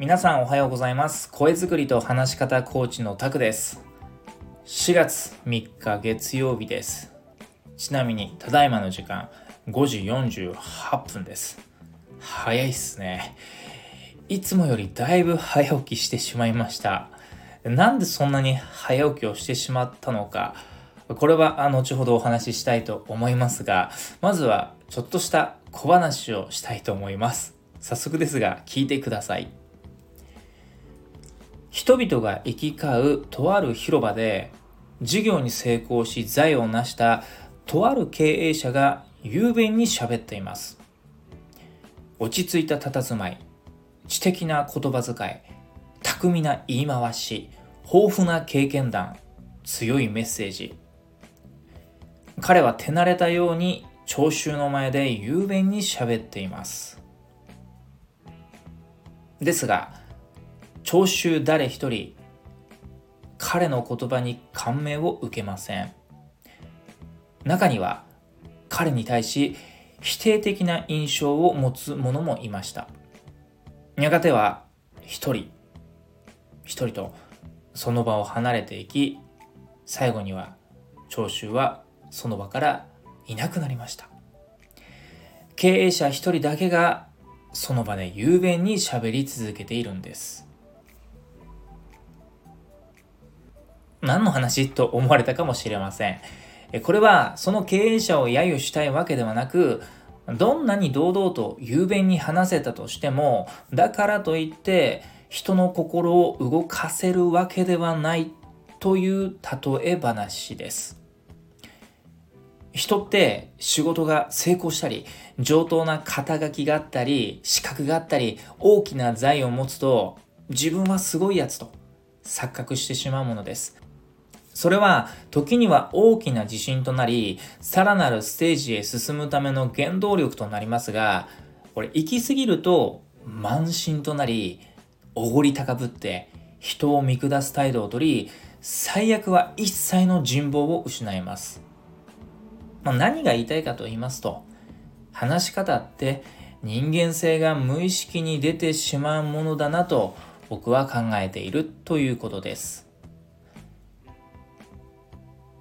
皆さんおはようございます。声作りと話し方コーチのタクです。4月3日月曜日です。ちなみにただいまの時間5時48分です。早いっすね。いつもよりだいぶ早起きしてしまいました。なんでそんなに早起きをしてしまったのかこれは後ほどお話ししたいと思いますがまずはちょっとした小話をしたいと思います。早速ですが聞いてください。人々が行き交うとある広場で事業に成功し財を成したとある経営者が雄弁に喋っています。落ち着いた佇まい知的な言葉遣い巧みな言い回し豊富な経験談強いメッセージ。彼は手慣れたように聴衆の前で雄弁に喋っています。ですが聴衆誰一人彼の言葉に感銘を受けません。中には彼に対し否定的な印象を持つ者もいました。やがては一人一人とその場を離れていき最後には聴衆はその場からいなくなりました。経営者一人だけがその場で雄弁に喋り続けているんです。何の話と思われたかもしれません。これはその経営者を揶揄したいわけではなくどんなに堂々と雄弁に話せたとしてもだからといって人の心を動かせるわけではないという例え話です。人って仕事が成功したり上等な肩書きがあったり資格があったり大きな財を持つと自分はすごいやつと錯覚してしまうものです。それは時には大きな自信となりさらなるステージへ進むための原動力となりますがこれ行き過ぎると慢心となりおごり高ぶって人を見下す態度をとり最悪は一切の人望を失いますまあ、何が言いたいかと言いますと、話し方って人間性が無意識に出てしまうものだなと僕は考えているということです。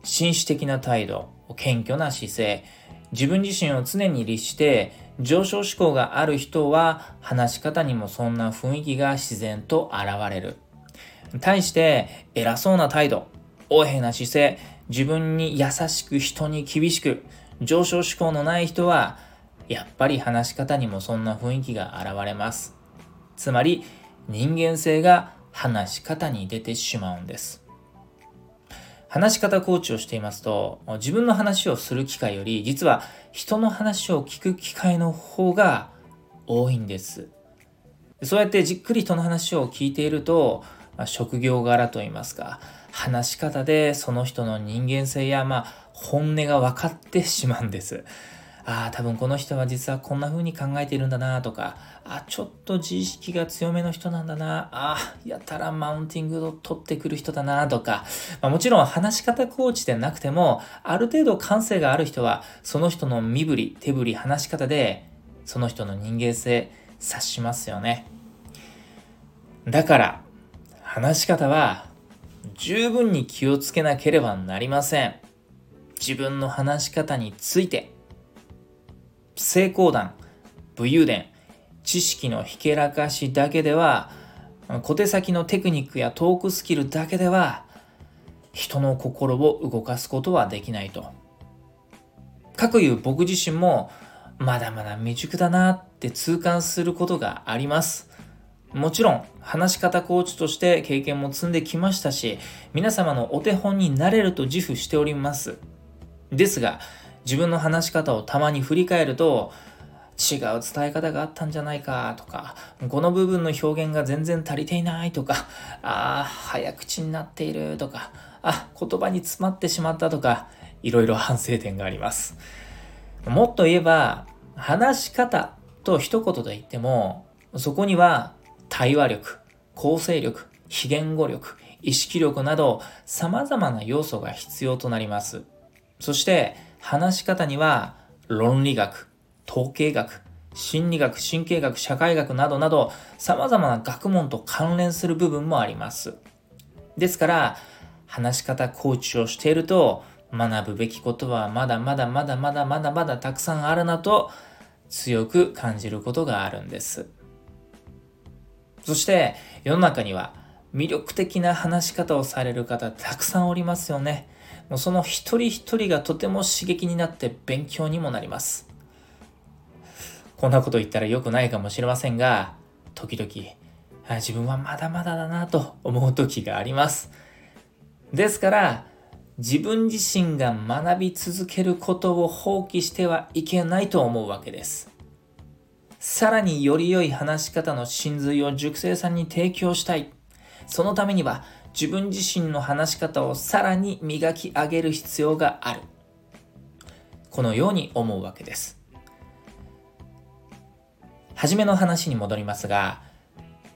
紳士的な態度、謙虚な姿勢、自分自身を常に律して上昇志向がある人は話し方にもそんな雰囲気が自然と現れる。対して偉そうな態度、横柄な姿勢、自分に優しく人に厳しく上昇志向のない人はやっぱり話し方にもそんな雰囲気が現れます。つまり人間性が話し方に出てしまうんです。話し方コーチをしていますと自分の話をする機会より実は人の話を聞く機会の方が多いんです。そうやってじっくり人の話を聞いているとまあ職業柄といいますか話し方でその人の人間性や、まあ、本音が分かってしまうんです。ああ、多分この人は実はこんな風に考えているんだなとか、あちょっと自意識が強めの人なんだな、あやたらマウンティングを取ってくる人だなとか、まあ、もちろん話し方コーチでなくても、ある程度感性がある人は、その人の身振り、手振り、話し方で、その人の人間性察しますよね。だから、話し方は十分に気をつけなければなりません。自分の話し方について、成功談、武勇伝、知識のひけらかしだけでは、小手先のテクニックやトークスキルだけでは、人の心を動かすことはできないと。かくいう僕自身も、まだまだ未熟だなって痛感することがあります。もちろん、話し方コーチとして経験も積んできましたし、皆様のお手本になれると自負しております。ですが、自分の話し方をたまに振り返ると、違う伝え方があったんじゃないかとか、この部分の表現が全然足りていないとか、ああ、早口になっているとか、あ、言葉に詰まってしまったとか、いろいろ反省点があります。もっと言えば、話し方と一言で言っても、そこには対話力、構成力、非言語力、意識力など様々な要素が必要となります。そして話し方には論理学、統計学、心理学、神経学、社会学などなど様々な学問と関連する部分もあります。ですから、話し方コーチをしていると学ぶべきことはまだまだまだまだまだまだたくさんあるなと強く感じることがあるんです。そして世の中には魅力的な話し方をされる方たくさんおりますよね。もうその一人一人がとても刺激になって勉強にもなります。こんなこと言ったら良くないかもしれませんが、時々、あ自分はまだまだだなと思う時があります。ですから、自分自身が学び続けることを放棄してはいけないと思うわけです。さらにより良い話し方の真髄を熟成さんに提供したい。そのためには自分自身の話し方をさらに磨き上げる必要がある。このように思うわけです。はじめの話に戻りますが、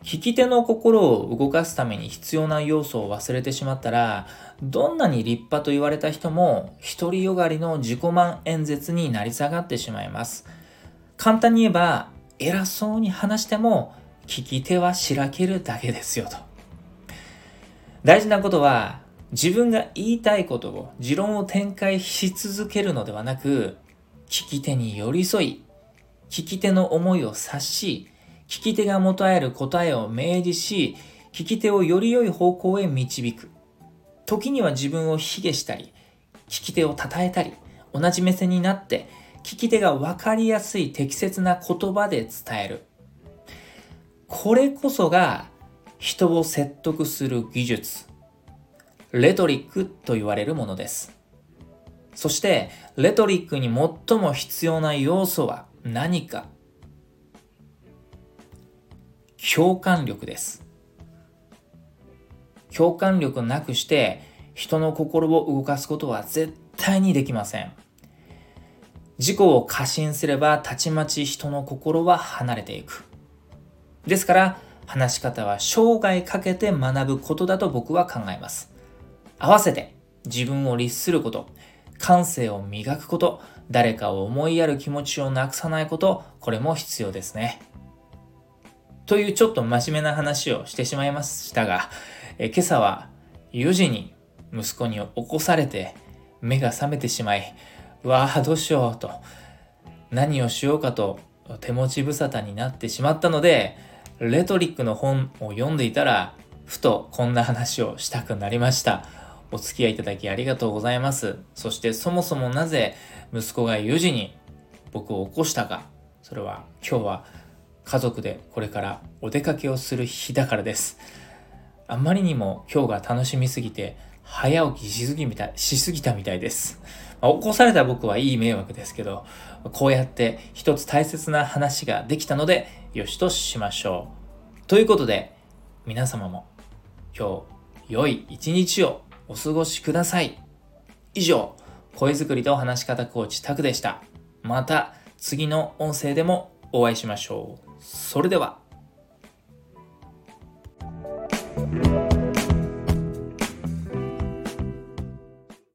聞き手の心を動かすために必要な要素を忘れてしまったら、どんなに立派と言われた人も、独りよがりの自己満演説になり下がってしまいます。簡単に言えば、偉そうに話しても、聞き手はしらけるだけですよと。大事なことは、自分が言いたいことを、持論を展開し続けるのではなく、聞き手に寄り添い、聞き手の思いを察し、聞き手が求める答えを明示し、聞き手をより良い方向へ導く。時には自分を卑下したり、聞き手を称えたり、同じ目線になって、聞き手が分かりやすい適切な言葉で伝える。これこそが人を説得する技術、レトリックと言われるものです。そして、レトリックに最も必要な要素は何か共感力です。共感力なくして人の心を動かすことは絶対にできません。自己を過信すればたちまち人の心は離れていく。ですから話し方は生涯かけて学ぶことだと僕は考えます。合わせて自分を律すること、感性を磨くこと、誰かを思いやる気持ちをなくさないこと、これも必要ですね。というちょっと真面目な話をしてしまいましたが、え今朝は4時に息子に起こされて目が覚めてしまい、わあどうしようと、何をしようかと手持ち無沙汰になってしまったので、レトリックの本を読んでいたら、ふとこんな話をしたくなりました。お付き合いいただきありがとうございます。そしてそもそもなぜ息子が4時に僕を起こしたか。それは今日は家族でこれからお出かけをする日だからです。あまりにも今日が楽しみすぎて、早起きしすぎみた、しすぎたみたいです。まあ、起こされた僕はいい迷惑ですけど、こうやって一つ大切な話ができたので、よしとしましょう。ということで、皆様も今日良い一日をお過ごしください。以上、声作りと話し方コーチタクでした。また次の音声でもお会いしましょう。それでは。